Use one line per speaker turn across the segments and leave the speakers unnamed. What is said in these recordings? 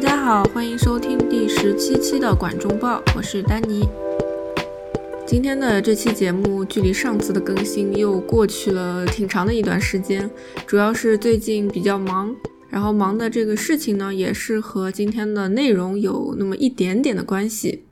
大家好，欢迎收听第十七期的管中报，我是丹尼。今天的这期节目距离上次的更新又过去了挺长的一段时间，主要是最近比较忙，然后忙的这个事情呢，也是和今天的内容有那么一点点的关系。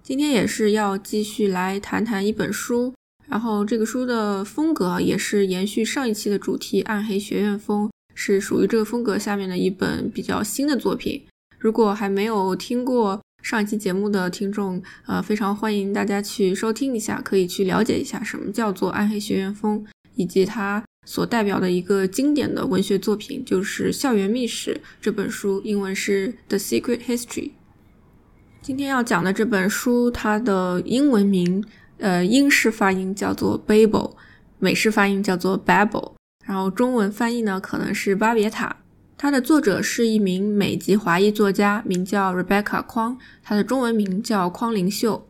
今天也是要继续来谈谈一本书，然后这个书的风格也是延续上一期的主题——暗黑学院风。是属于这个风格下面的一本比较新的作品。如果还没有听过上一期节目的听众，呃，非常欢迎大家去收听一下，可以去了解一下什么叫做暗黑学院风，以及它所代表的一个经典的文学作品，就是《校园秘史》这本书，英文是《The Secret History》。今天要讲的这本书，它的英文名，呃，英式发音叫做 Babel，美式发音叫做 Babel。然后中文翻译呢，可能是巴别塔。它的作者是一名美籍华裔作家，名叫 Rebecca 匡，他的中文名叫匡灵秀。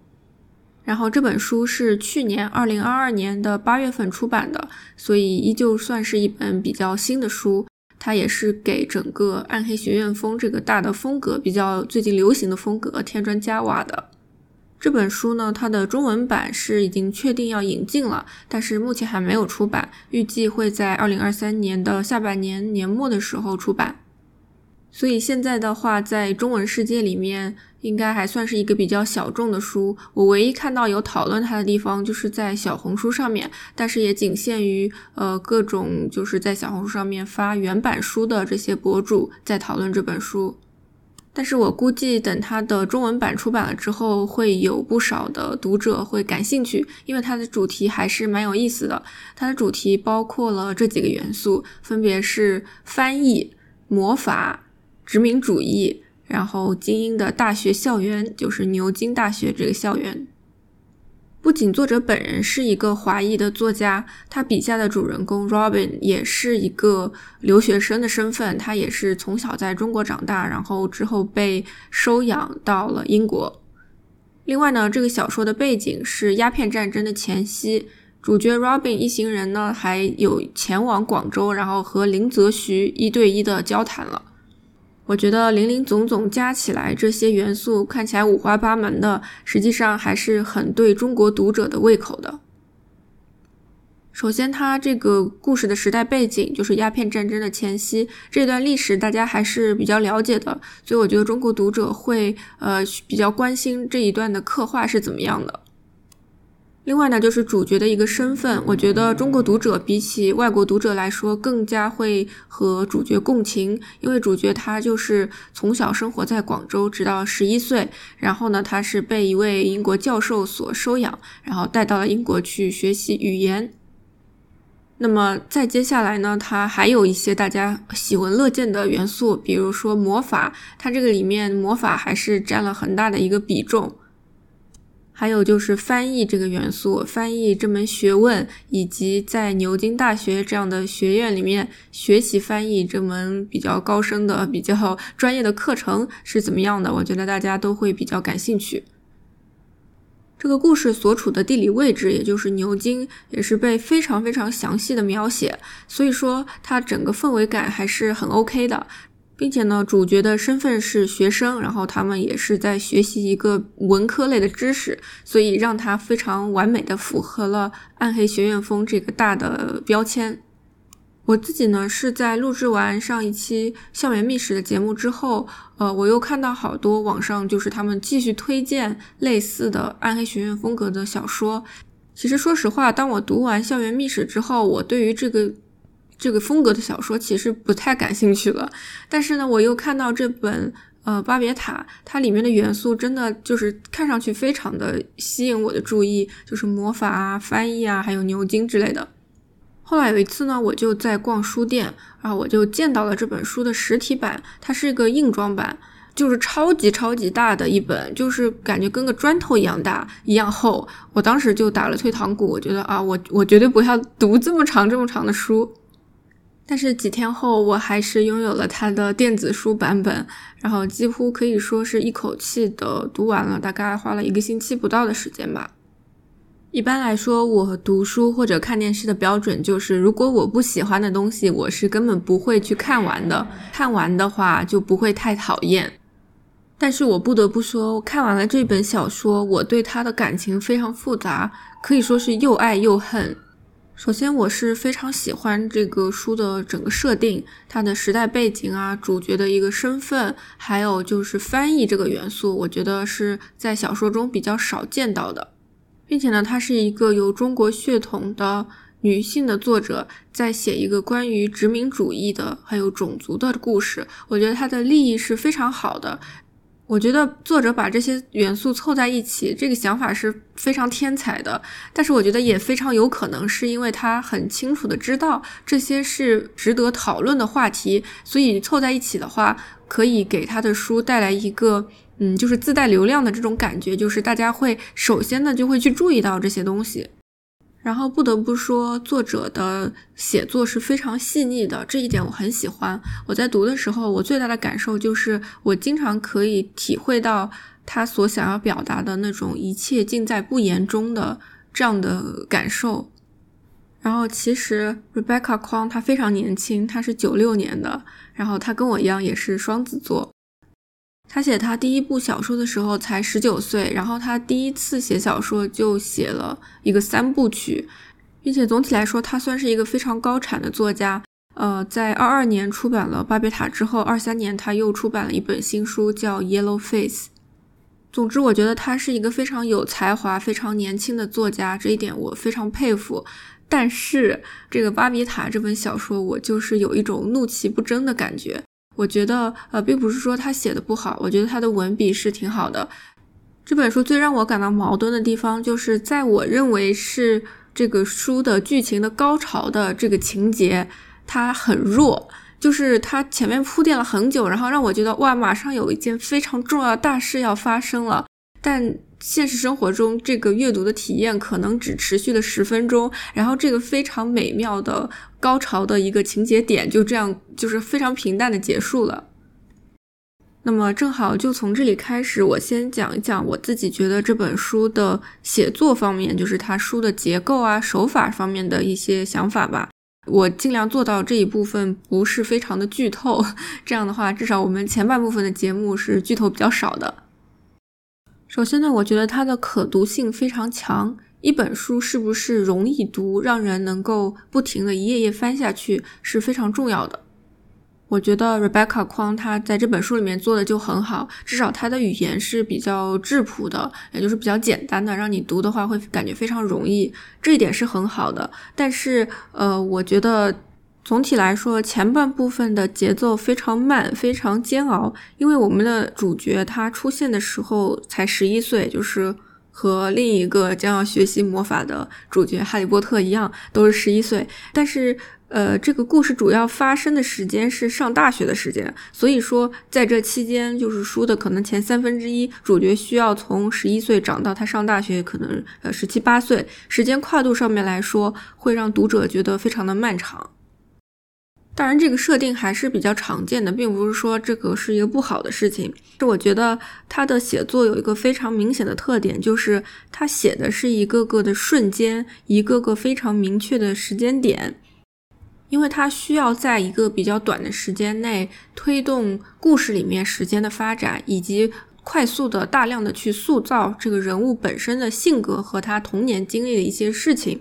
然后这本书是去年二零二二年的八月份出版的，所以依旧算是一本比较新的书。它也是给整个暗黑学院风这个大的风格，比较最近流行的风格添砖加瓦的。这本书呢，它的中文版是已经确定要引进了，但是目前还没有出版，预计会在二零二三年的下半年年末的时候出版。所以现在的话，在中文世界里面，应该还算是一个比较小众的书。我唯一看到有讨论它的地方，就是在小红书上面，但是也仅限于呃各种就是在小红书上面发原版书的这些博主在讨论这本书。但是我估计，等它的中文版出版了之后，会有不少的读者会感兴趣，因为它的主题还是蛮有意思的。它的主题包括了这几个元素，分别是翻译、魔法、殖民主义，然后精英的大学校园，就是牛津大学这个校园。不仅作者本人是一个华裔的作家，他笔下的主人公 Robin 也是一个留学生的身份。他也是从小在中国长大，然后之后被收养到了英国。另外呢，这个小说的背景是鸦片战争的前夕，主角 Robin 一行人呢还有前往广州，然后和林则徐一对一的交谈了。我觉得林林总总加起来，这些元素看起来五花八门的，实际上还是很对中国读者的胃口的。首先，它这个故事的时代背景就是鸦片战争的前夕，这段历史大家还是比较了解的，所以我觉得中国读者会呃比较关心这一段的刻画是怎么样的。另外呢，就是主角的一个身份，我觉得中国读者比起外国读者来说，更加会和主角共情，因为主角他就是从小生活在广州，直到十一岁，然后呢，他是被一位英国教授所收养，然后带到了英国去学习语言。那么再接下来呢，他还有一些大家喜闻乐见的元素，比如说魔法，它这个里面魔法还是占了很大的一个比重。还有就是翻译这个元素，翻译这门学问，以及在牛津大学这样的学院里面学习翻译这门比较高深的、比较专业的课程是怎么样的？我觉得大家都会比较感兴趣。这个故事所处的地理位置，也就是牛津，也是被非常非常详细的描写，所以说它整个氛围感还是很 OK 的。并且呢，主角的身份是学生，然后他们也是在学习一个文科类的知识，所以让他非常完美的符合了暗黑学院风这个大的标签。我自己呢是在录制完上一期校园秘史的节目之后，呃，我又看到好多网上就是他们继续推荐类似的暗黑学院风格的小说。其实说实话，当我读完校园秘史之后，我对于这个。这个风格的小说其实不太感兴趣了，但是呢，我又看到这本呃《巴别塔》，它里面的元素真的就是看上去非常的吸引我的注意，就是魔法啊、翻译啊，还有牛津之类的。后来有一次呢，我就在逛书店，然后我就见到了这本书的实体版，它是一个硬装版，就是超级超级大的一本，就是感觉跟个砖头一样大、一样厚。我当时就打了退堂鼓，我觉得啊，我我绝对不要读这么长这么长的书。但是几天后，我还是拥有了它的电子书版本，然后几乎可以说是一口气的读完了，大概花了一个星期不到的时间吧。一般来说，我读书或者看电视的标准就是，如果我不喜欢的东西，我是根本不会去看完的。看完的话就不会太讨厌。但是我不得不说，看完了这本小说，我对他的感情非常复杂，可以说是又爱又恨。首先，我是非常喜欢这个书的整个设定，它的时代背景啊，主角的一个身份，还有就是翻译这个元素，我觉得是在小说中比较少见到的。并且呢，它是一个有中国血统的女性的作者在写一个关于殖民主义的还有种族的故事。我觉得它的立意是非常好的。我觉得作者把这些元素凑在一起，这个想法是非常天才的。但是我觉得也非常有可能是因为他很清楚的知道这些是值得讨论的话题，所以凑在一起的话，可以给他的书带来一个。嗯，就是自带流量的这种感觉，就是大家会首先呢就会去注意到这些东西，然后不得不说作者的写作是非常细腻的，这一点我很喜欢。我在读的时候，我最大的感受就是我经常可以体会到他所想要表达的那种一切尽在不言中的这样的感受。然后其实 Rebecca 匡她非常年轻，她是九六年的，然后她跟我一样也是双子座。他写他第一部小说的时候才十九岁，然后他第一次写小说就写了一个三部曲，并且总体来说他算是一个非常高产的作家。呃，在二二年出版了《巴别塔》之后，二三年他又出版了一本新书叫《Yellow Face》。总之，我觉得他是一个非常有才华、非常年轻的作家，这一点我非常佩服。但是这个《巴比塔》这本小说，我就是有一种怒其不争的感觉。我觉得，呃，并不是说他写的不好，我觉得他的文笔是挺好的。这本书最让我感到矛盾的地方，就是在我认为是这个书的剧情的高潮的这个情节，它很弱，就是它前面铺垫了很久，然后让我觉得哇，马上有一件非常重要的大事要发生了，但。现实生活中，这个阅读的体验可能只持续了十分钟，然后这个非常美妙的高潮的一个情节点就这样，就是非常平淡的结束了。那么正好就从这里开始，我先讲一讲我自己觉得这本书的写作方面，就是它书的结构啊、手法方面的一些想法吧。我尽量做到这一部分不是非常的剧透，这样的话，至少我们前半部分的节目是剧透比较少的。首先呢，我觉得它的可读性非常强。一本书是不是容易读，让人能够不停的一页页翻下去是非常重要的。我觉得 Rebecca 匡他在这本书里面做的就很好，至少他的语言是比较质朴的，也就是比较简单的，让你读的话会感觉非常容易，这一点是很好的。但是，呃，我觉得。总体来说，前半部分的节奏非常慢，非常煎熬。因为我们的主角他出现的时候才十一岁，就是和另一个将要学习魔法的主角哈利波特一样，都是十一岁。但是，呃，这个故事主要发生的时间是上大学的时间，所以说在这期间，就是书的可能前三分之一，主角需要从十一岁长到他上大学，可能呃十七八岁，时间跨度上面来说，会让读者觉得非常的漫长。当然，这个设定还是比较常见的，并不是说这个是一个不好的事情。是我觉得他的写作有一个非常明显的特点，就是他写的是一个个的瞬间，一个个非常明确的时间点，因为他需要在一个比较短的时间内推动故事里面时间的发展，以及快速的、大量的去塑造这个人物本身的性格和他童年经历的一些事情。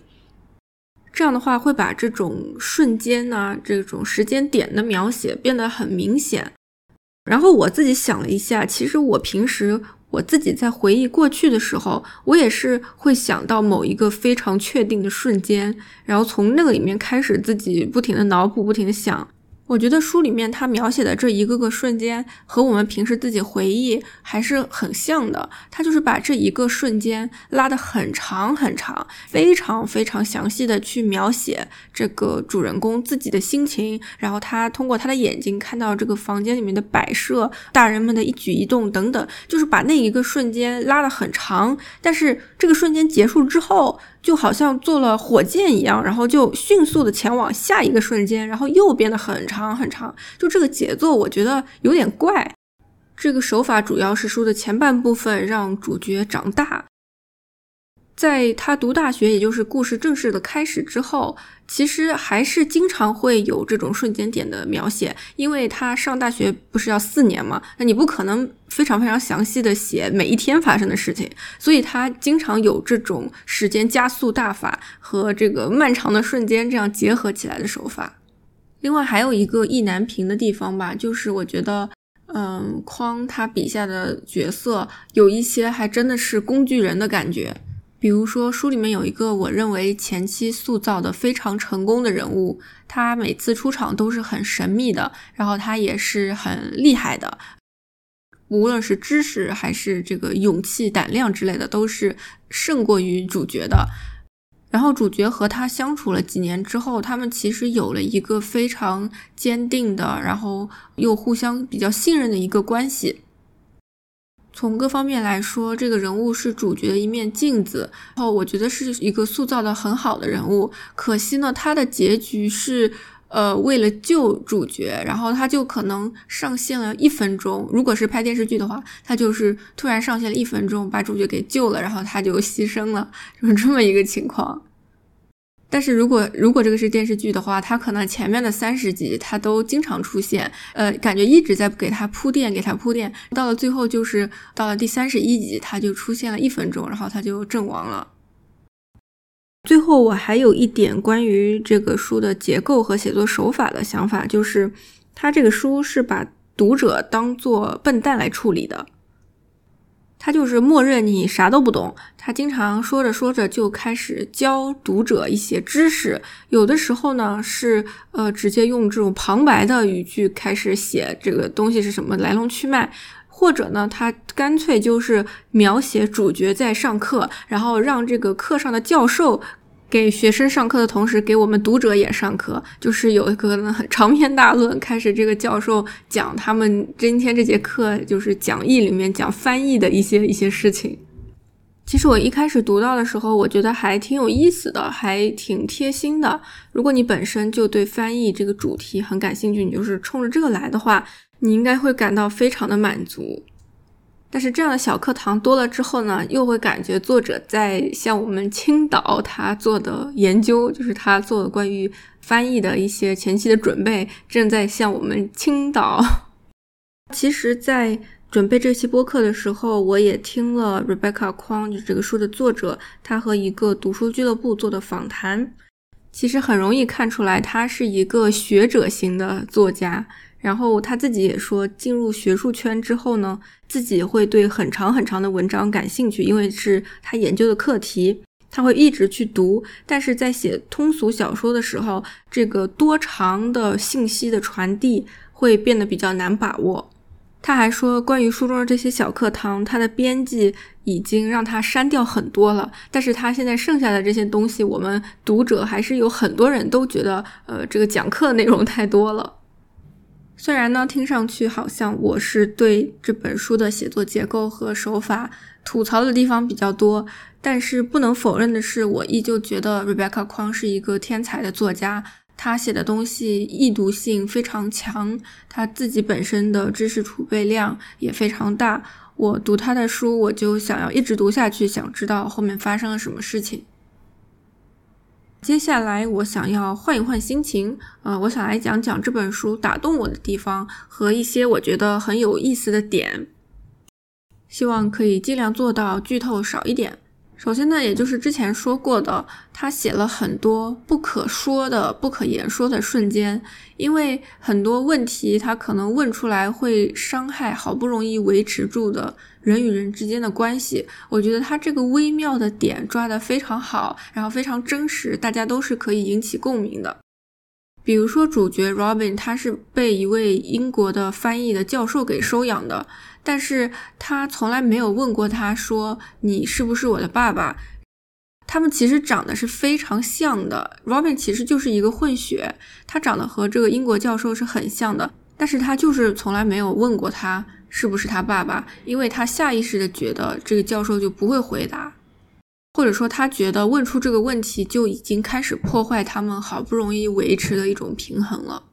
这样的话会把这种瞬间呢，这种时间点的描写变得很明显。然后我自己想了一下，其实我平时我自己在回忆过去的时候，我也是会想到某一个非常确定的瞬间，然后从那个里面开始自己不停的脑补，不停的想。我觉得书里面他描写的这一个个瞬间和我们平时自己回忆还是很像的。他就是把这一个瞬间拉得很长很长，非常非常详细的去描写这个主人公自己的心情，然后他通过他的眼睛看到这个房间里面的摆设、大人们的一举一动等等，就是把那一个瞬间拉得很长。但是这个瞬间结束之后。就好像坐了火箭一样，然后就迅速的前往下一个瞬间，然后又变得很长很长。就这个节奏，我觉得有点怪。这个手法主要是书的前半部分让主角长大，在他读大学，也就是故事正式的开始之后。其实还是经常会有这种瞬间点的描写，因为他上大学不是要四年嘛，那你不可能非常非常详细的写每一天发生的事情，所以他经常有这种时间加速大法和这个漫长的瞬间这样结合起来的手法。另外还有一个意难平的地方吧，就是我觉得，嗯，匡他笔下的角色有一些还真的是工具人的感觉。比如说，书里面有一个我认为前期塑造的非常成功的人物，他每次出场都是很神秘的，然后他也是很厉害的，无论是知识还是这个勇气、胆量之类的，都是胜过于主角的。然后主角和他相处了几年之后，他们其实有了一个非常坚定的，然后又互相比较信任的一个关系。从各方面来说，这个人物是主角的一面镜子，然后我觉得是一个塑造的很好的人物。可惜呢，他的结局是，呃，为了救主角，然后他就可能上线了一分钟。如果是拍电视剧的话，他就是突然上线了一分钟，把主角给救了，然后他就牺牲了，就是这么一个情况。但是如果如果这个是电视剧的话，他可能前面的三十集他都经常出现，呃，感觉一直在给他铺垫，给他铺垫，到了最后就是到了第三十一集，他就出现了一分钟，然后他就阵亡了。最后我还有一点关于这个书的结构和写作手法的想法，就是他这个书是把读者当做笨蛋来处理的。他就是默认你啥都不懂，他经常说着说着就开始教读者一些知识，有的时候呢是呃直接用这种旁白的语句开始写这个东西是什么来龙去脉，或者呢他干脆就是描写主角在上课，然后让这个课上的教授。给学生上课的同时，给我们读者也上课，就是有一个很长篇大论，开始这个教授讲他们今天这节课就是讲义里面讲翻译的一些一些事情。其实我一开始读到的时候，我觉得还挺有意思的，还挺贴心的。如果你本身就对翻译这个主题很感兴趣，你就是冲着这个来的话，你应该会感到非常的满足。但是这样的小课堂多了之后呢，又会感觉作者在向我们倾倒他做的研究，就是他做的关于翻译的一些前期的准备，正在向我们倾倒。其实，在准备这期播客的时候，我也听了 Rebecca 匡，就这个书的作者，他和一个读书俱乐部做的访谈。其实很容易看出来，他是一个学者型的作家。然后他自己也说，进入学术圈之后呢，自己会对很长很长的文章感兴趣，因为是他研究的课题，他会一直去读。但是在写通俗小说的时候，这个多长的信息的传递会变得比较难把握。他还说，关于书中的这些小课堂，他的编辑已经让他删掉很多了。但是他现在剩下的这些东西，我们读者还是有很多人都觉得，呃，这个讲课内容太多了。虽然呢，听上去好像我是对这本书的写作结构和手法吐槽的地方比较多，但是不能否认的是，我依旧觉得 Rebecca 匡是一个天才的作家。他写的东西易读性非常强，他自己本身的知识储备量也非常大。我读他的书，我就想要一直读下去，想知道后面发生了什么事情。接下来，我想要换一换心情，呃，我想来讲讲这本书打动我的地方和一些我觉得很有意思的点，希望可以尽量做到剧透少一点。首先呢，也就是之前说过的，他写了很多不可说的、不可言说的瞬间，因为很多问题他可能问出来会伤害好不容易维持住的人与人之间的关系。我觉得他这个微妙的点抓得非常好，然后非常真实，大家都是可以引起共鸣的。比如说主角 Robin，他是被一位英国的翻译的教授给收养的。但是他从来没有问过他，说你是不是我的爸爸？他们其实长得是非常像的。Robin 其实就是一个混血，他长得和这个英国教授是很像的。但是他就是从来没有问过他是不是他爸爸，因为他下意识的觉得这个教授就不会回答，或者说他觉得问出这个问题就已经开始破坏他们好不容易维持的一种平衡了。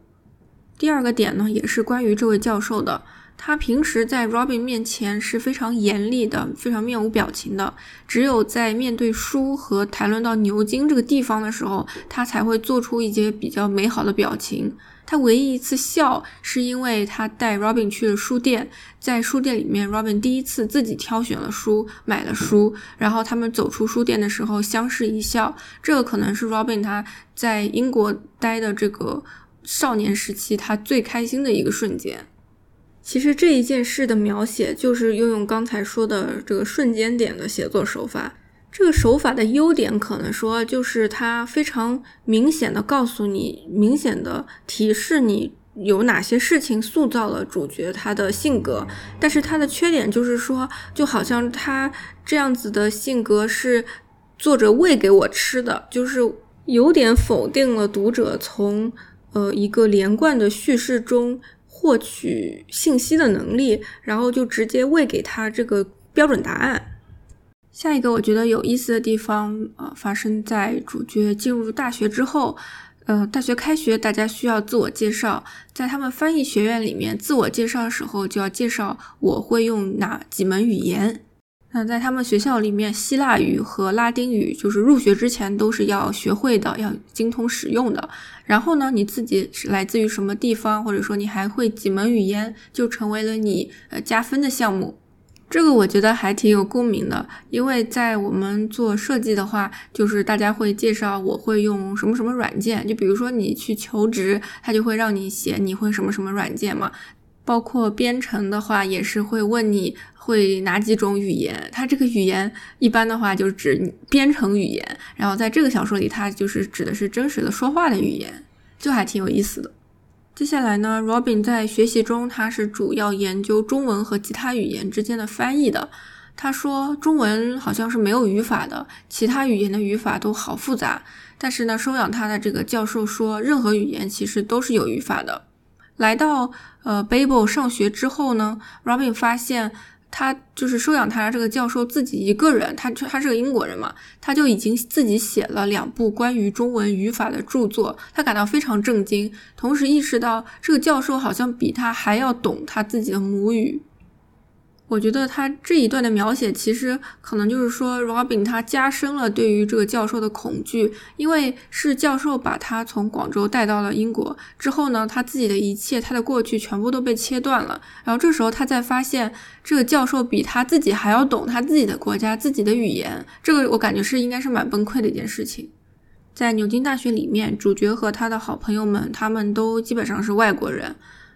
第二个点呢，也是关于这位教授的。他平时在 Robin 面前是非常严厉的，非常面无表情的。只有在面对书和谈论到牛津这个地方的时候，他才会做出一些比较美好的表情。他唯一一次笑，是因为他带 Robin 去了书店，在书店里面，Robin 第一次自己挑选了书，买了书，然后他们走出书店的时候相视一笑。这个可能是 Robin 他在英国待的这个少年时期他最开心的一个瞬间。其实这一件事的描写，就是运用刚才说的这个瞬间点的写作手法。这个手法的优点，可能说就是它非常明显的告诉你，明显的提示你有哪些事情塑造了主角他的性格。但是它的缺点就是说，就好像他这样子的性格是作者喂给我吃的，就是有点否定了读者从呃一个连贯的叙事中获取信息的能力，然后就直接喂给他这个标准答案。下一个我觉得有意思的地方，呃，发生在主角进入大学之后，呃，大学开学，大家需要自我介绍，在他们翻译学院里面，自我介绍的时候就要介绍我会用哪几门语言。那在他们学校里面，希腊语和拉丁语就是入学之前都是要学会的，要精通使用的。然后呢，你自己是来自于什么地方，或者说你还会几门语言，就成为了你呃加分的项目。这个我觉得还挺有共鸣的，因为在我们做设计的话，就是大家会介绍我会用什么什么软件，就比如说你去求职，他就会让你写你会什么什么软件嘛。包括编程的话，也是会问你会哪几种语言。它这个语言一般的话就指编程语言，然后在这个小说里，它就是指的是真实的说话的语言，就还挺有意思的。接下来呢，Robin 在学习中，他是主要研究中文和其他语言之间的翻译的。他说，中文好像是没有语法的，其他语言的语法都好复杂。但是呢，收养他的这个教授说，任何语言其实都是有语法的。来到呃 Babel 上学之后呢，Robin 发现。他就是收养他这个教授自己一个人，他他是个英国人嘛，他就已经自己写了两部关于中文语法的著作，他感到非常震惊，同时意识到这个教授好像比他还要懂他自己的母语。我觉得他这一段的描写，其实可能就是说，Robin 他加深了对于这个教授的恐惧，因为是教授把他从广州带到了英国之后呢，他自己的一切，他的过去全部都被切断了。然后这时候他才发现，这个教授比他自己还要懂他自己的国家、自己的语言。这个我感觉是应该是蛮崩溃的一件事情。在牛津大学里面，主角和他的好朋友们，他们都基本上是外国人。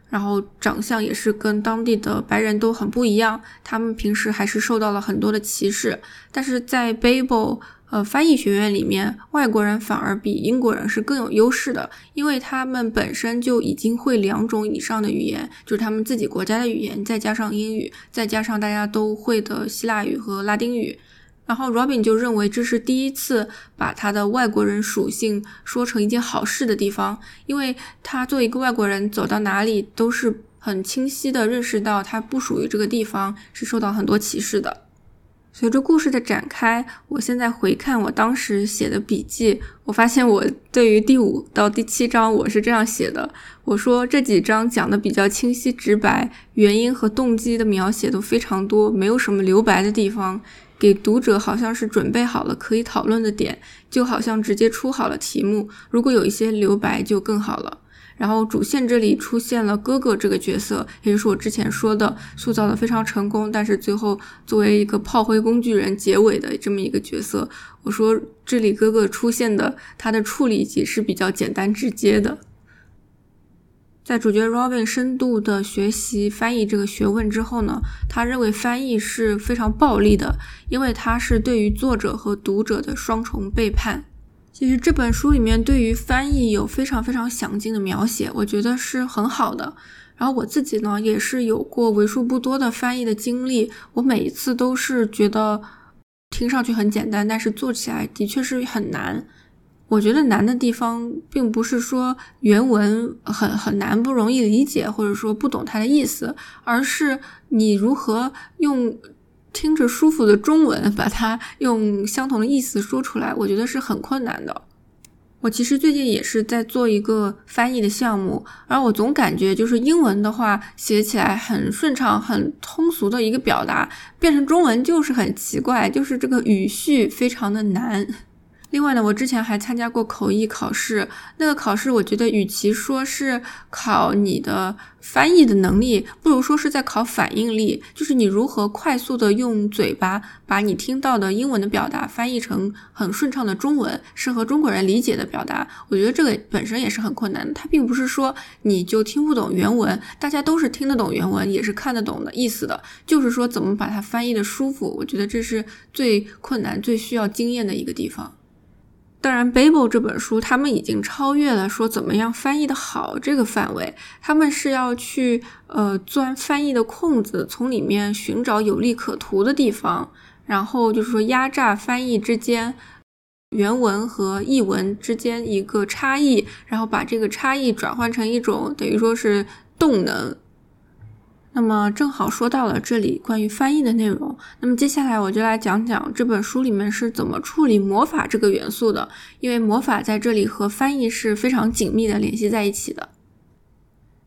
然后长相也是跟当地的白人都很不一样，他们平时还是受到了很多的歧视。但是在 Babel 呃翻译学院里面，外国人反而比英国人是更有优势的，因为他们本身就已经会两种以上的语言，就是他们自己国家的语言，再加上英语，再加上大家都会的希腊语和拉丁语。然后 Robin 就认为这是第一次把他的外国人属性说成一件好事的地方，因为他作为一个外国人走到哪里都是很清晰的认识到他不属于这个地方，是受到很多歧视的。随着故事的展开，我现在回看我当时写的笔记，我发现我对于第五到第七章我是这样写的：我说这几章讲的比较清晰直白，原因和动机的描写都非常多，没有什么留白的地方。给读者好像是准备好了可以讨论的点，就好像直接出好了题目。如果有一些留白就更好了。然后主线这里出现了哥哥这个角色，也就是我之前说的塑造的非常成功，但是最后作为一个炮灰工具人结尾的这么一个角色。我说这里哥哥出现的他的处理也是比较简单直接的。在主角 Robin 深度的学习翻译这个学问之后呢，他认为翻译是非常暴力的，因为它是对于作者和读者的双重背叛。其实这本书里面对于翻译有非常非常详尽的描写，我觉得是很好的。然后我自己呢也是有过为数不多的翻译的经历，我每一次都是觉得听上去很简单，但是做起来的确是很难。我觉得难的地方，并不是说原文很很难不容易理解，或者说不懂它的意思，而是你如何用听着舒服的中文，把它用相同的意思说出来，我觉得是很困难的。我其实最近也是在做一个翻译的项目，而我总感觉就是英文的话写起来很顺畅、很通俗的一个表达，变成中文就是很奇怪，就是这个语序非常的难。另外呢，我之前还参加过口译考试，那个考试我觉得与其说是考你的翻译的能力，不如说是在考反应力，就是你如何快速的用嘴巴把你听到的英文的表达翻译成很顺畅的中文，适合中国人理解的表达。我觉得这个本身也是很困难的，它并不是说你就听不懂原文，大家都是听得懂原文，也是看得懂的意思的，就是说怎么把它翻译的舒服，我觉得这是最困难、最需要经验的一个地方。当然，《Babel》这本书，他们已经超越了说怎么样翻译的好这个范围，他们是要去呃钻翻译的空子，从里面寻找有利可图的地方，然后就是说压榨翻译之间原文和译文之间一个差异，然后把这个差异转换成一种等于说是动能。那么正好说到了这里关于翻译的内容，那么接下来我就来讲讲这本书里面是怎么处理魔法这个元素的，因为魔法在这里和翻译是非常紧密的联系在一起的。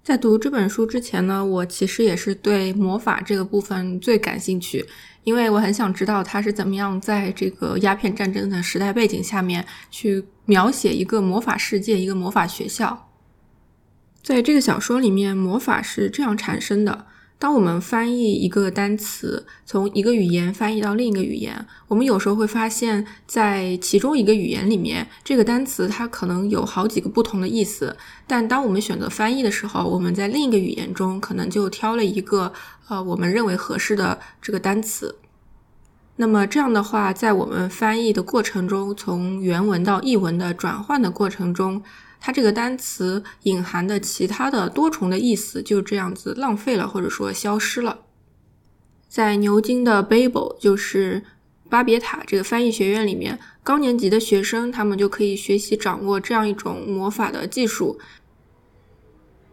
在读这本书之前呢，我其实也是对魔法这个部分最感兴趣，因为我很想知道它是怎么样在这个鸦片战争的时代背景下面去描写一个魔法世界、一个魔法学校。在这个小说里面，魔法是这样产生的。当我们翻译一个单词，从一个语言翻译到另一个语言，我们有时候会发现，在其中一个语言里面，这个单词它可能有好几个不同的意思。但当我们选择翻译的时候，我们在另一个语言中可能就挑了一个呃我们认为合适的这个单词。那么这样的话，在我们翻译的过程中，从原文到译文的转换的过程中。它这个单词隐含的其他的多重的意思就这样子浪费了，或者说消失了。在牛津的 Babel，就是巴别塔这个翻译学院里面，高年级的学生他们就可以学习掌握这样一种魔法的技术。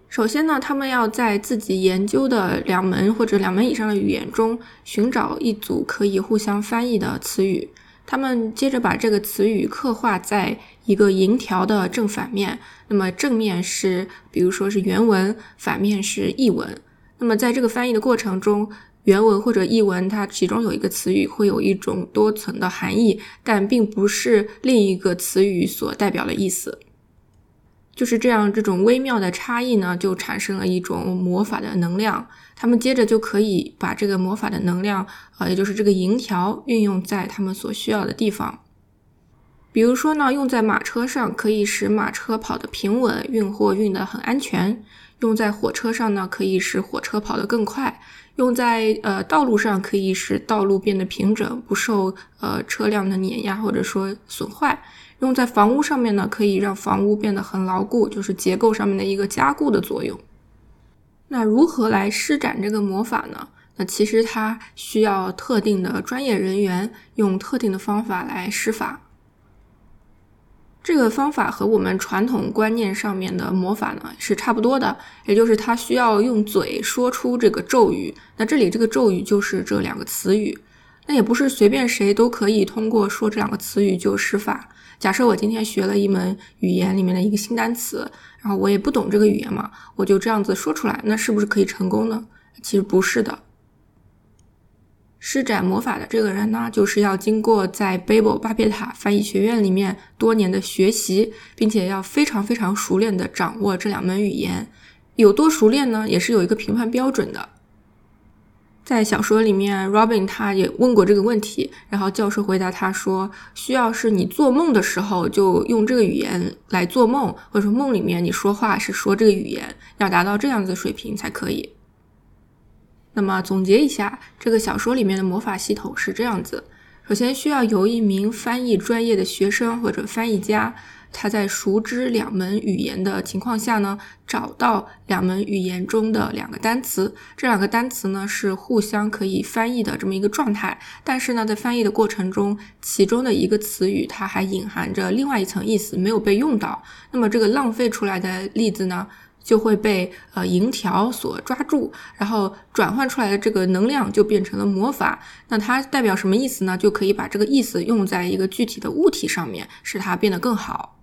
首先呢，他们要在自己研究的两门或者两门以上的语言中寻找一组可以互相翻译的词语。他们接着把这个词语刻画在一个银条的正反面，那么正面是，比如说是原文，反面是译文。那么在这个翻译的过程中，原文或者译文它其中有一个词语会有一种多层的含义，但并不是另一个词语所代表的意思。就是这样，这种微妙的差异呢，就产生了一种魔法的能量。他们接着就可以把这个魔法的能量，啊，也就是这个银条，运用在他们所需要的地方。比如说呢，用在马车上可以使马车跑得平稳，运货运得很安全；用在火车上呢，可以使火车跑得更快；用在呃道路上，可以使道路变得平整，不受呃车辆的碾压或者说损坏。用在房屋上面呢，可以让房屋变得很牢固，就是结构上面的一个加固的作用。那如何来施展这个魔法呢？那其实它需要特定的专业人员用特定的方法来施法。这个方法和我们传统观念上面的魔法呢是差不多的，也就是它需要用嘴说出这个咒语。那这里这个咒语就是这两个词语。那也不是随便谁都可以通过说这两个词语就施法。假设我今天学了一门语言里面的一个新单词，然后我也不懂这个语言嘛，我就这样子说出来，那是不是可以成功呢？其实不是的。施展魔法的这个人呢，就是要经过在 Babel 巴别塔翻译学院里面多年的学习，并且要非常非常熟练的掌握这两门语言。有多熟练呢？也是有一个评判标准的。在小说里面，Robin 他也问过这个问题，然后教授回答他说：“需要是你做梦的时候就用这个语言来做梦，或者说梦里面你说话是说这个语言，要达到这样子水平才可以。”那么总结一下，这个小说里面的魔法系统是这样子：首先需要由一名翻译专业的学生或者翻译家。他在熟知两门语言的情况下呢，找到两门语言中的两个单词，这两个单词呢是互相可以翻译的这么一个状态。但是呢，在翻译的过程中，其中的一个词语它还隐含着另外一层意思没有被用到，那么这个浪费出来的例子呢，就会被呃银条所抓住，然后转换出来的这个能量就变成了魔法。那它代表什么意思呢？就可以把这个意思用在一个具体的物体上面，使它变得更好。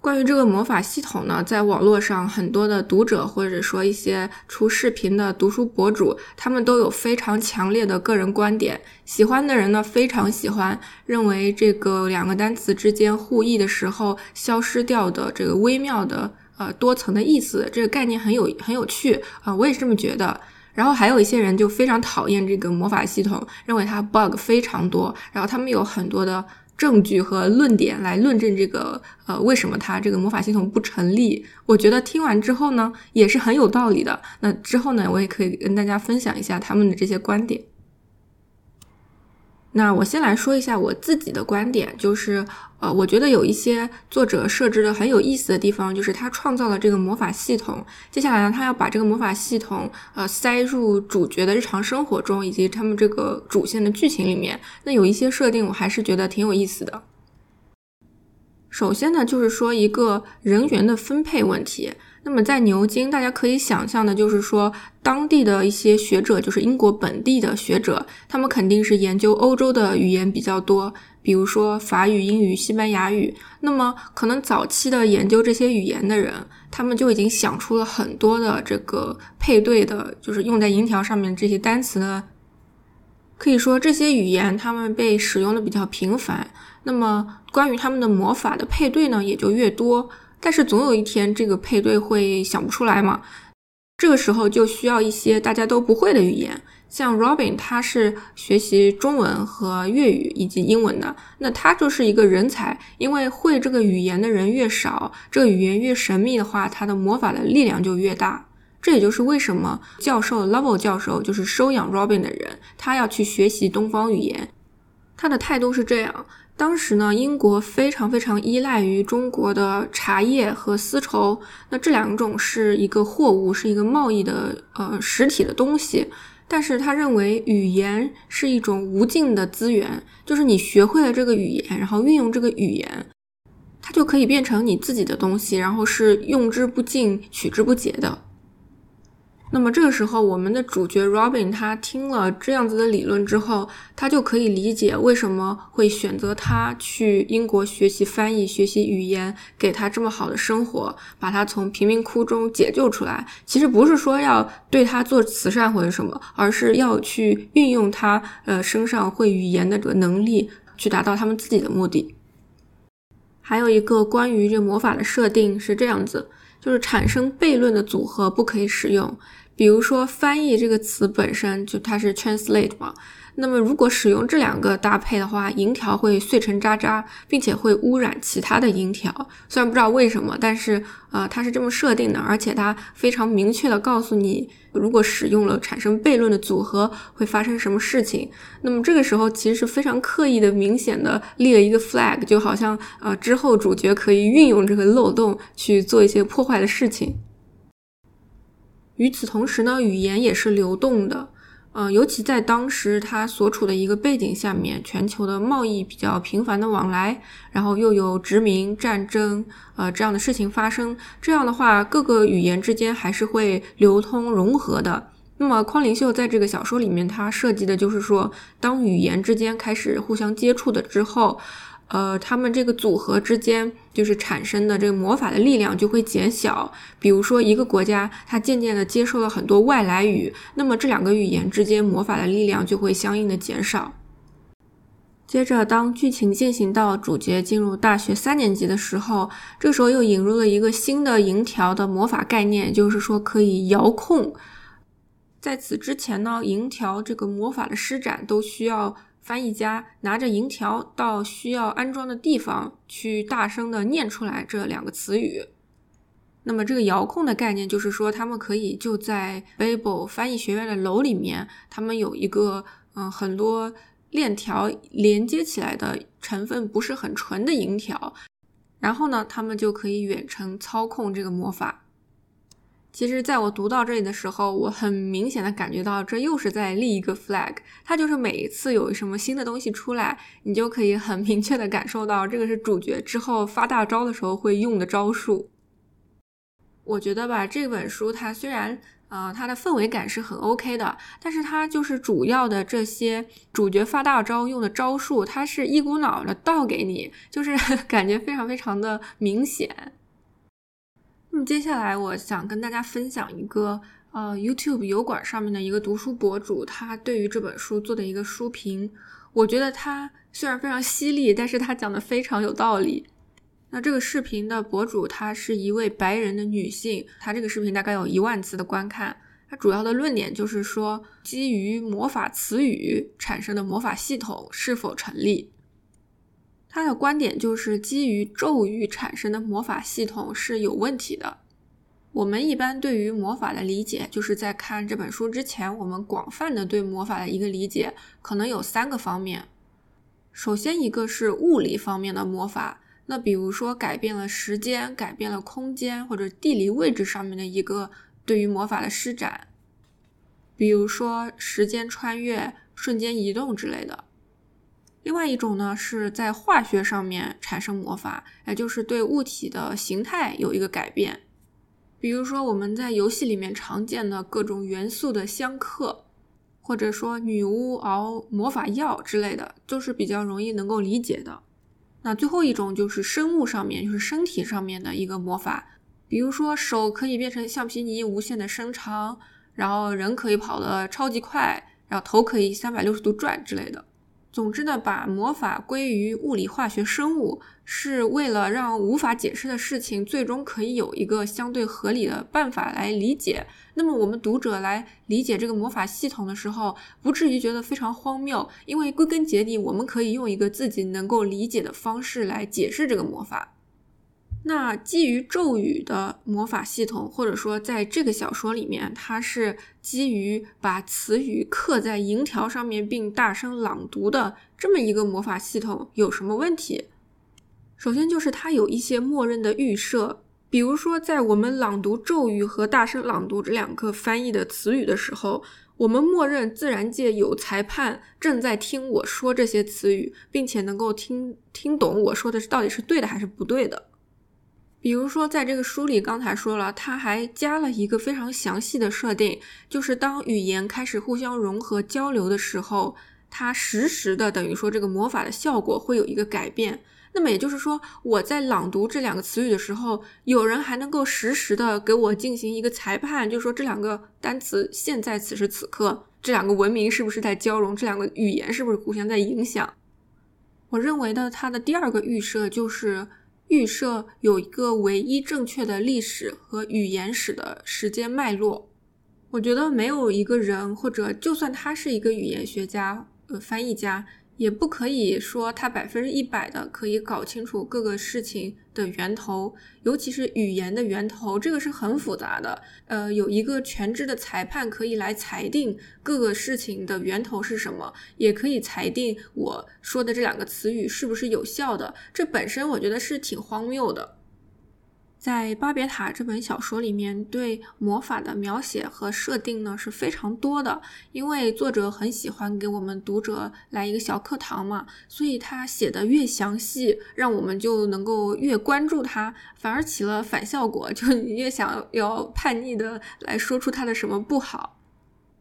关于这个魔法系统呢，在网络上很多的读者或者说一些出视频的读书博主，他们都有非常强烈的个人观点。喜欢的人呢非常喜欢，认为这个两个单词之间互译的时候消失掉的这个微妙的呃多层的意思，这个概念很有很有趣啊，我也是这么觉得。然后还有一些人就非常讨厌这个魔法系统，认为它 bug 非常多，然后他们有很多的。证据和论点来论证这个，呃，为什么他这个魔法系统不成立？我觉得听完之后呢，也是很有道理的。那之后呢，我也可以跟大家分享一下他们的这些观点。那我先来说一下我自己的观点，就是，呃，我觉得有一些作者设置的很有意思的地方，就是他创造了这个魔法系统，接下来呢，他要把这个魔法系统，呃，塞入主角的日常生活中，以及他们这个主线的剧情里面。那有一些设定，我还是觉得挺有意思的。首先呢，就是说一个人员的分配问题。那么在牛津，大家可以想象的，就是说当地的一些学者，就是英国本地的学者，他们肯定是研究欧洲的语言比较多，比如说法语、英语、西班牙语。那么可能早期的研究这些语言的人，他们就已经想出了很多的这个配对的，就是用在银条上面这些单词呢。可以说这些语言他们被使用的比较频繁，那么关于他们的魔法的配对呢，也就越多。但是总有一天，这个配对会想不出来嘛？这个时候就需要一些大家都不会的语言。像 Robin，他是学习中文和粤语以及英文的，那他就是一个人才。因为会这个语言的人越少，这个语言越神秘的话，他的魔法的力量就越大。这也就是为什么教授 Lovell 教授就是收养 Robin 的人，他要去学习东方语言，他的态度是这样。当时呢，英国非常非常依赖于中国的茶叶和丝绸，那这两种是一个货物，是一个贸易的呃实体的东西。但是他认为语言是一种无尽的资源，就是你学会了这个语言，然后运用这个语言，它就可以变成你自己的东西，然后是用之不尽、取之不竭的。那么这个时候，我们的主角 Robin 他听了这样子的理论之后，他就可以理解为什么会选择他去英国学习翻译、学习语言，给他这么好的生活，把他从贫民窟中解救出来。其实不是说要对他做慈善或者什么，而是要去运用他呃身上会语言的这个能力，去达到他们自己的目的。还有一个关于这魔法的设定是这样子。就是产生悖论的组合不可以使用，比如说翻译这个词本身就它是 translate 嘛。那么，如果使用这两个搭配的话，银条会碎成渣渣，并且会污染其他的银条。虽然不知道为什么，但是呃，它是这么设定的，而且它非常明确的告诉你，如果使用了产生悖论的组合会发生什么事情。那么这个时候其实是非常刻意的、明显的立了一个 flag，就好像呃之后主角可以运用这个漏洞去做一些破坏的事情。与此同时呢，语言也是流动的。嗯，尤其在当时他所处的一个背景下面，全球的贸易比较频繁的往来，然后又有殖民战争，呃，这样的事情发生，这样的话，各个语言之间还是会流通融合的。那么，匡灵秀在这个小说里面，他设计的就是说，当语言之间开始互相接触的之后。呃，他们这个组合之间就是产生的这个魔法的力量就会减小。比如说，一个国家它渐渐的接受了很多外来语，那么这两个语言之间魔法的力量就会相应的减少。接着，当剧情进行到主角进入大学三年级的时候，这时候又引入了一个新的银条的魔法概念，就是说可以遥控。在此之前呢，银条这个魔法的施展都需要。翻译家拿着银条到需要安装的地方去，大声的念出来这两个词语。那么这个遥控的概念就是说，他们可以就在 Babel 翻译学院的楼里面，他们有一个嗯很多链条连接起来的成分不是很纯的银条，然后呢，他们就可以远程操控这个魔法。其实，在我读到这里的时候，我很明显的感觉到，这又是在立一个 flag。它就是每一次有什么新的东西出来，你就可以很明确的感受到，这个是主角之后发大招的时候会用的招数。我觉得吧，这本书它虽然呃，它的氛围感是很 OK 的，但是它就是主要的这些主角发大招用的招数，它是一股脑的倒给你，就是 感觉非常非常的明显。那么接下来我想跟大家分享一个呃 YouTube 油管上面的一个读书博主，他对于这本书做的一个书评，我觉得他虽然非常犀利，但是他讲的非常有道理。那这个视频的博主，她是一位白人的女性，她这个视频大概有一万次的观看。她主要的论点就是说，基于魔法词语产生的魔法系统是否成立？他的观点就是，基于咒语产生的魔法系统是有问题的。我们一般对于魔法的理解，就是在看这本书之前，我们广泛的对魔法的一个理解，可能有三个方面。首先，一个是物理方面的魔法。那比如说改变了时间、改变了空间或者地理位置上面的一个对于魔法的施展，比如说时间穿越、瞬间移动之类的。另外一种呢是在化学上面产生魔法，也就是对物体的形态有一个改变，比如说我们在游戏里面常见的各种元素的相克，或者说女巫熬魔法药之类的，都是比较容易能够理解的。那最后一种就是生物上面，就是身体上面的一个魔法，比如说手可以变成橡皮泥无限的伸长，然后人可以跑得超级快，然后头可以三百六十度转之类的。总之呢，把魔法归于物理、化学、生物，是为了让无法解释的事情最终可以有一个相对合理的办法来理解。那么我们读者来理解这个魔法系统的时候，不至于觉得非常荒谬，因为归根结底，我们可以用一个自己能够理解的方式来解释这个魔法。那基于咒语的魔法系统，或者说在这个小说里面，它是基于把词语刻在银条上面并大声朗读的这么一个魔法系统，有什么问题？首先就是它有一些默认的预设，比如说在我们朗读咒语和大声朗读这两个翻译的词语的时候，我们默认自然界有裁判正在听我说这些词语，并且能够听听懂我说的是到底是对的还是不对的。比如说，在这个书里，刚才说了，他还加了一个非常详细的设定，就是当语言开始互相融合交流的时候，它实时的等于说这个魔法的效果会有一个改变。那么也就是说，我在朗读这两个词语的时候，有人还能够实时的给我进行一个裁判，就是说这两个单词现在此时此刻，这两个文明是不是在交融，这两个语言是不是互相在影响？我认为的它的第二个预设就是。预设有一个唯一正确的历史和语言史的时间脉络，我觉得没有一个人，或者就算他是一个语言学家、呃翻译家。也不可以说它百分之一百的可以搞清楚各个事情的源头，尤其是语言的源头，这个是很复杂的。呃，有一个全知的裁判可以来裁定各个事情的源头是什么，也可以裁定我说的这两个词语是不是有效的。这本身我觉得是挺荒谬的。在《巴别塔》这本小说里面，对魔法的描写和设定呢是非常多的。因为作者很喜欢给我们读者来一个小课堂嘛，所以他写的越详细，让我们就能够越关注他，反而起了反效果，就你越想要叛逆的来说出他的什么不好。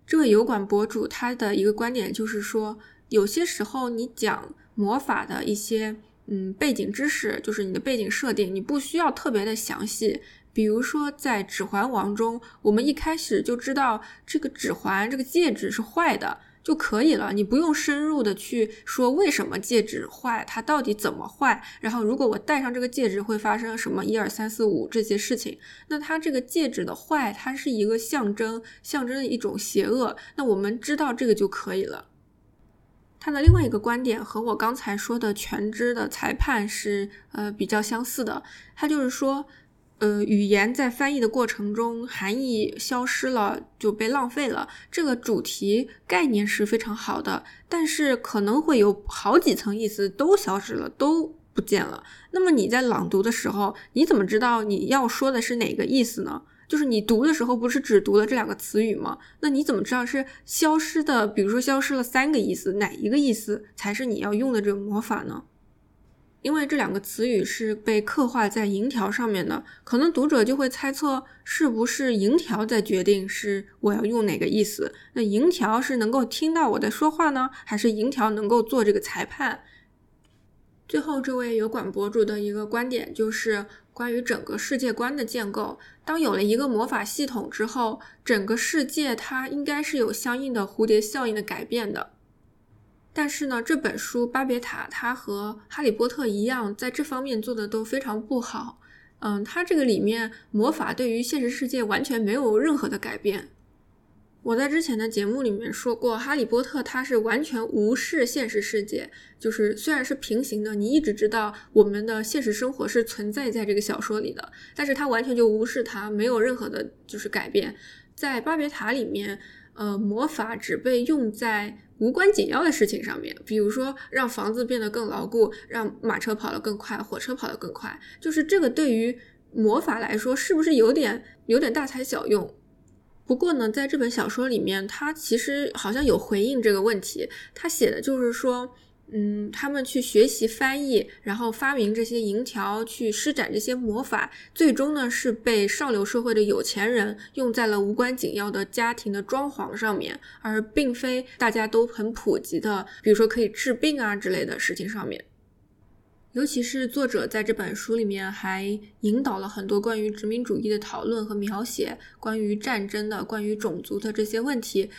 这位油管博主他的一个观点就是说，有些时候你讲魔法的一些。嗯，背景知识就是你的背景设定，你不需要特别的详细。比如说，在《指环王》中，我们一开始就知道这个指环、这个戒指是坏的就可以了，你不用深入的去说为什么戒指坏，它到底怎么坏。然后，如果我戴上这个戒指会发生什么一二三四五这些事情，那它这个戒指的坏，它是一个象征，象征一种邪恶。那我们知道这个就可以了。他的另外一个观点和我刚才说的全知的裁判是呃比较相似的。他就是说，呃，语言在翻译的过程中含义消失了就被浪费了。这个主题概念是非常好的，但是可能会有好几层意思都消失了，都不见了。那么你在朗读的时候，你怎么知道你要说的是哪个意思呢？就是你读的时候不是只读了这两个词语吗？那你怎么知道是消失的？比如说消失了三个意思，哪一个意思才是你要用的这个魔法呢？因为这两个词语是被刻画在银条上面的，可能读者就会猜测是不是银条在决定是我要用哪个意思？那银条是能够听到我在说话呢，还是银条能够做这个裁判？最后，这位油管博主的一个观点就是关于整个世界观的建构。当有了一个魔法系统之后，整个世界它应该是有相应的蝴蝶效应的改变的。但是呢，这本书《巴别塔》它和《哈利波特》一样，在这方面做的都非常不好。嗯，它这个里面魔法对于现实世界完全没有任何的改变。我在之前的节目里面说过，《哈利波特》它是完全无视现实世界，就是虽然是平行的，你一直知道我们的现实生活是存在在这个小说里的，但是它完全就无视它，没有任何的就是改变。在《巴别塔》里面，呃，魔法只被用在。无关紧要的事情上面，比如说让房子变得更牢固，让马车跑得更快，火车跑得更快，就是这个对于魔法来说，是不是有点有点大材小用？不过呢，在这本小说里面，他其实好像有回应这个问题，他写的就是说。嗯，他们去学习翻译，然后发明这些银条，去施展这些魔法，最终呢是被上流社会的有钱人用在了无关紧要的家庭的装潢上面，而并非大家都很普及的，比如说可以治病啊之类的事情上面。尤其是作者在这本书里面还引导了很多关于殖民主义的讨论和描写，关于战争的、关于种族的这些问题。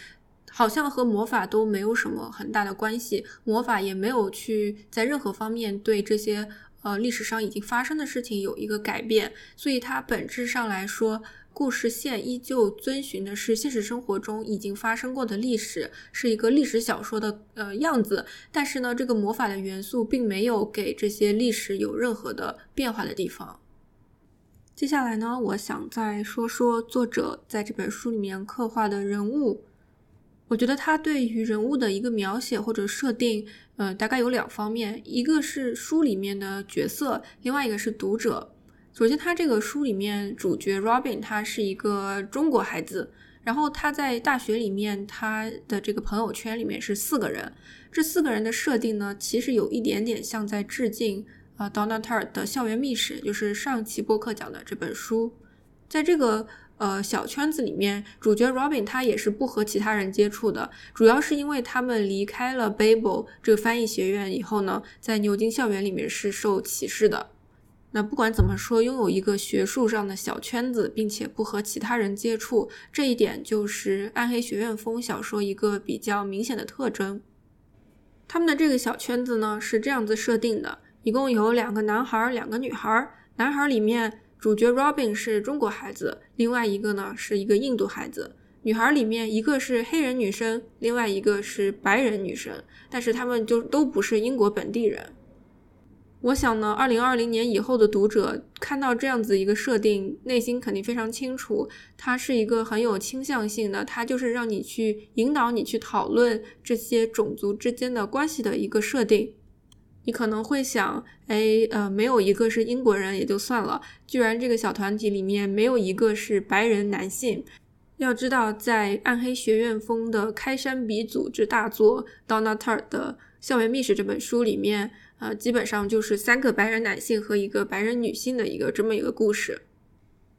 好像和魔法都没有什么很大的关系，魔法也没有去在任何方面对这些呃历史上已经发生的事情有一个改变，所以它本质上来说，故事线依旧遵循的是现实生活中已经发生过的历史，是一个历史小说的呃样子。但是呢，这个魔法的元素并没有给这些历史有任何的变化的地方。接下来呢，我想再说说作者在这本书里面刻画的人物。我觉得他对于人物的一个描写或者设定，呃，大概有两方面，一个是书里面的角色，另外一个是读者。首先，他这个书里面主角 Robin 他是一个中国孩子，然后他在大学里面他的这个朋友圈里面是四个人，这四个人的设定呢，其实有一点点像在致敬啊 Donna Tart 的校园秘史，就是上期播客讲的这本书，在这个。呃，小圈子里面，主角 Robin 他也是不和其他人接触的，主要是因为他们离开了 Babel 这个翻译学院以后呢，在牛津校园里面是受歧视的。那不管怎么说，拥有一个学术上的小圈子，并且不和其他人接触，这一点就是暗黑学院风小说一个比较明显的特征。他们的这个小圈子呢是这样子设定的，一共有两个男孩，两个女孩，男孩里面。主角 Robin 是中国孩子，另外一个呢是一个印度孩子。女孩里面一个是黑人女生，另外一个是白人女生，但是他们就都不是英国本地人。我想呢，二零二零年以后的读者看到这样子一个设定，内心肯定非常清楚，它是一个很有倾向性的，它就是让你去引导你去讨论这些种族之间的关系的一个设定。你可能会想，哎，呃，没有一个是英国人也就算了，居然这个小团体里面没有一个是白人男性。要知道，在暗黑学院风的开山鼻祖之大作《Donna Tartt 的校园秘史》这本书里面，呃，基本上就是三个白人男性和一个白人女性的一个这么一个故事。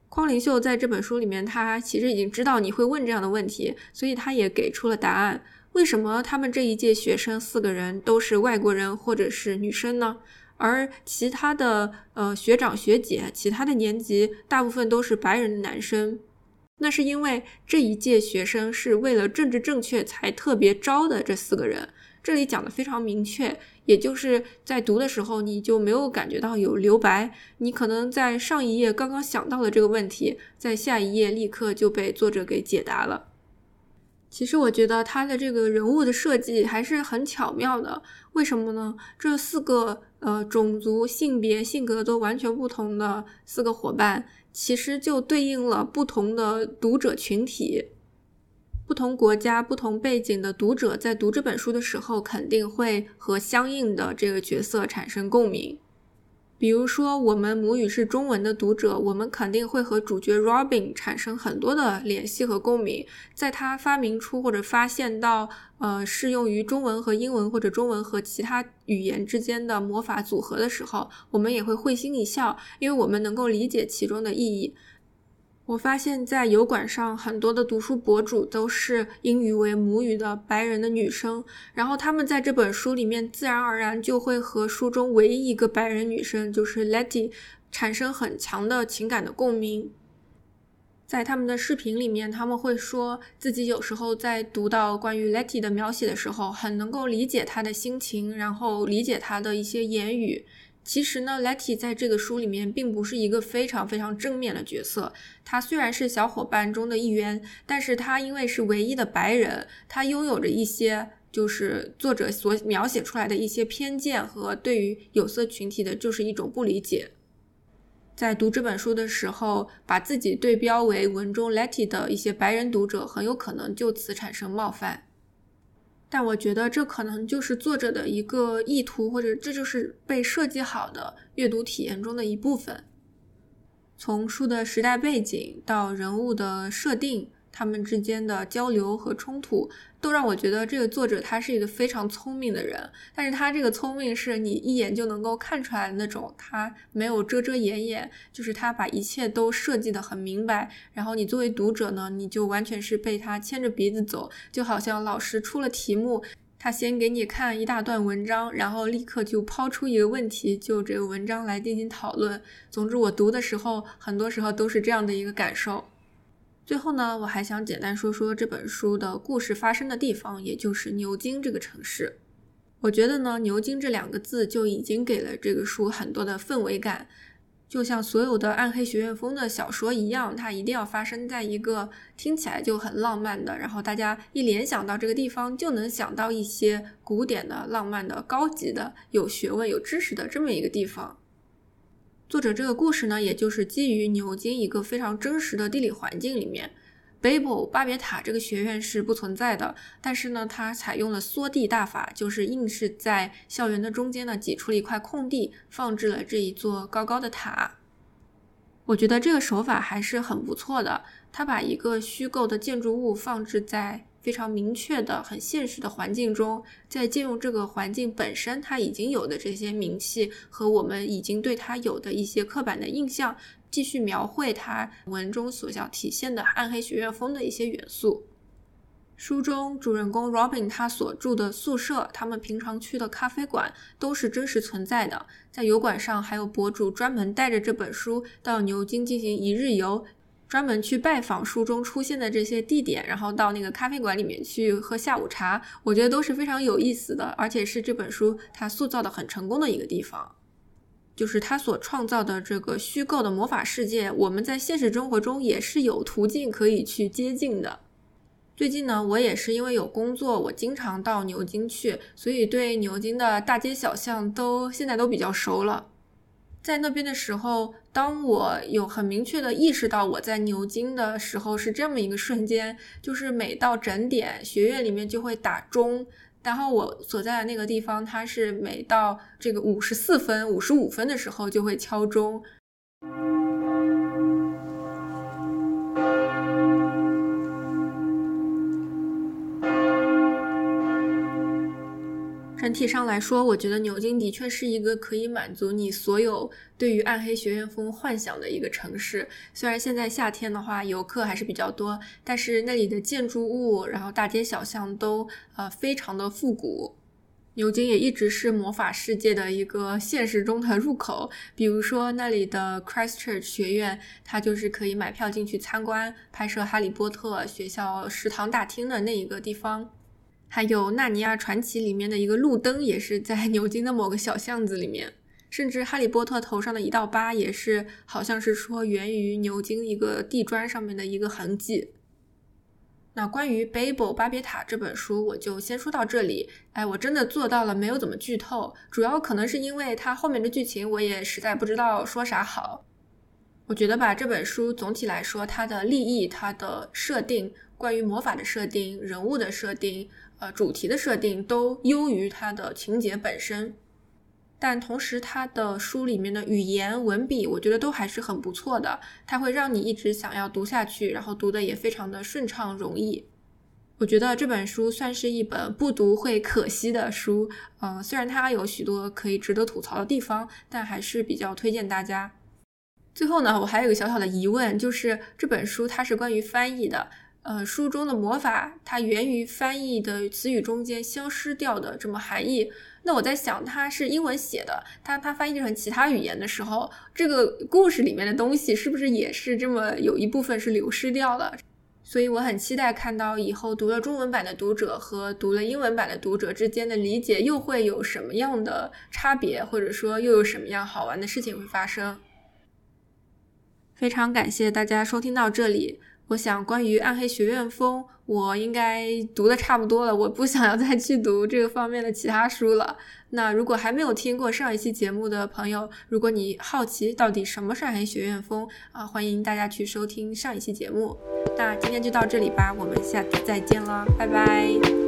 匡灵秀在这本书里面，他其实已经知道你会问这样的问题，所以他也给出了答案。为什么他们这一届学生四个人都是外国人或者是女生呢？而其他的呃学长学姐，其他的年级大部分都是白人男生。那是因为这一届学生是为了政治正确才特别招的这四个人。这里讲的非常明确，也就是在读的时候你就没有感觉到有留白，你可能在上一页刚刚想到的这个问题，在下一页立刻就被作者给解答了。其实我觉得他的这个人物的设计还是很巧妙的，为什么呢？这四个呃种族、性别、性格都完全不同的四个伙伴，其实就对应了不同的读者群体，不同国家、不同背景的读者在读这本书的时候，肯定会和相应的这个角色产生共鸣。比如说，我们母语是中文的读者，我们肯定会和主角 Robin 产生很多的联系和共鸣。在他发明出或者发现到，呃，适用于中文和英文或者中文和其他语言之间的魔法组合的时候，我们也会会心一笑，因为我们能够理解其中的意义。我发现，在油管上很多的读书博主都是英语为母语的白人的女生，然后他们在这本书里面自然而然就会和书中唯一一个白人女生，就是 Letty，产生很强的情感的共鸣。在他们的视频里面，他们会说自己有时候在读到关于 Letty 的描写的时候，很能够理解她的心情，然后理解她的一些言语。其实呢，Letty 在这个书里面并不是一个非常非常正面的角色。他虽然是小伙伴中的一员，但是他因为是唯一的白人，他拥有着一些就是作者所描写出来的一些偏见和对于有色群体的就是一种不理解。在读这本书的时候，把自己对标为文中 Letty 的一些白人读者，很有可能就此产生冒犯。但我觉得这可能就是作者的一个意图，或者这就是被设计好的阅读体验中的一部分。从书的时代背景到人物的设定。他们之间的交流和冲突，都让我觉得这个作者他是一个非常聪明的人。但是他这个聪明是你一眼就能够看出来的那种，他没有遮遮掩掩，就是他把一切都设计的很明白。然后你作为读者呢，你就完全是被他牵着鼻子走，就好像老师出了题目，他先给你看一大段文章，然后立刻就抛出一个问题，就这个文章来进行讨论。总之，我读的时候，很多时候都是这样的一个感受。最后呢，我还想简单说说这本书的故事发生的地方，也就是牛津这个城市。我觉得呢，牛津这两个字就已经给了这个书很多的氛围感，就像所有的暗黑学院风的小说一样，它一定要发生在一个听起来就很浪漫的，然后大家一联想到这个地方就能想到一些古典的、浪漫的、高级的、有学问、有知识的这么一个地方。作者这个故事呢，也就是基于牛津一个非常真实的地理环境里面，Babel 巴别塔这个学院是不存在的，但是呢，它采用了缩地大法，就是硬是在校园的中间呢挤出了一块空地，放置了这一座高高的塔。我觉得这个手法还是很不错的，他把一个虚构的建筑物放置在。非常明确的、很现实的环境中，在借用这个环境本身它已经有的这些名气和我们已经对它有的一些刻板的印象，继续描绘它文中所要体现的暗黑学院风的一些元素。书中主人公 Robin 他所住的宿舍，他们平常去的咖啡馆都是真实存在的。在油管上还有博主专门带着这本书到牛津进行一日游。专门去拜访书中出现的这些地点，然后到那个咖啡馆里面去喝下午茶，我觉得都是非常有意思的，而且是这本书它塑造的很成功的一个地方，就是它所创造的这个虚构的魔法世界，我们在现实生活中也是有途径可以去接近的。最近呢，我也是因为有工作，我经常到牛津去，所以对牛津的大街小巷都现在都比较熟了。在那边的时候，当我有很明确的意识到我在牛津的时候，是这么一个瞬间，就是每到整点，学院里面就会打钟，然后我所在的那个地方，它是每到这个五十四分、五十五分的时候就会敲钟。整体上来说，我觉得牛津的确是一个可以满足你所有对于暗黑学院风幻想的一个城市。虽然现在夏天的话，游客还是比较多，但是那里的建筑物，然后大街小巷都呃非常的复古。牛津也一直是魔法世界的一个现实中的入口，比如说那里的 Christchurch 学院，它就是可以买票进去参观拍摄《哈利波特》学校食堂大厅的那一个地方。还有《纳尼亚传奇》里面的一个路灯，也是在 牛津的某个小巷子里面。甚至《哈利波特》头上的一道疤，也是好像是说源于牛津一个地砖上面的一个痕迹。那关于《Babel 巴别塔》这本书，我就先说到这里。哎，我真的做到了没有怎么剧透，主要可能是因为它后面的剧情我也实在不知道说啥好。我觉得吧，这本书总体来说，它的立意、它的设定、关于魔法的设定、人物的设定。呃，主题的设定都优于它的情节本身。但同时它的书里面的语言文笔，我觉得都还是很不错的，它会让你一直想要读下去，然后读的也非常的顺畅容易。我觉得这本书算是一本不读会可惜的书，呃，虽然它有许多可以值得吐槽的地方，但还是比较推荐大家。最后呢，我还有个小小的疑问，就是这本书它是关于翻译的，呃，书中的魔法它源于翻译的词语中间消失掉的这么含义。那我在想，它是英文写的，它它翻译成其他语言的时候，这个故事里面的东西是不是也是这么有一部分是流失掉了？所以我很期待看到以后读了中文版的读者和读了英文版的读者之间的理解又会有什么样的差别，或者说又有什么样好玩的事情会发生。非常感谢大家收听到这里。我想关于《暗黑学院风》，我应该读的差不多了，我不想要再去读这个方面的其他书了。那如果还没有听过上一期节目的朋友，如果你好奇到底什么是《暗黑学院风》啊，欢迎大家去收听上一期节目。那今天就到这里吧，我们下次再见了，拜拜。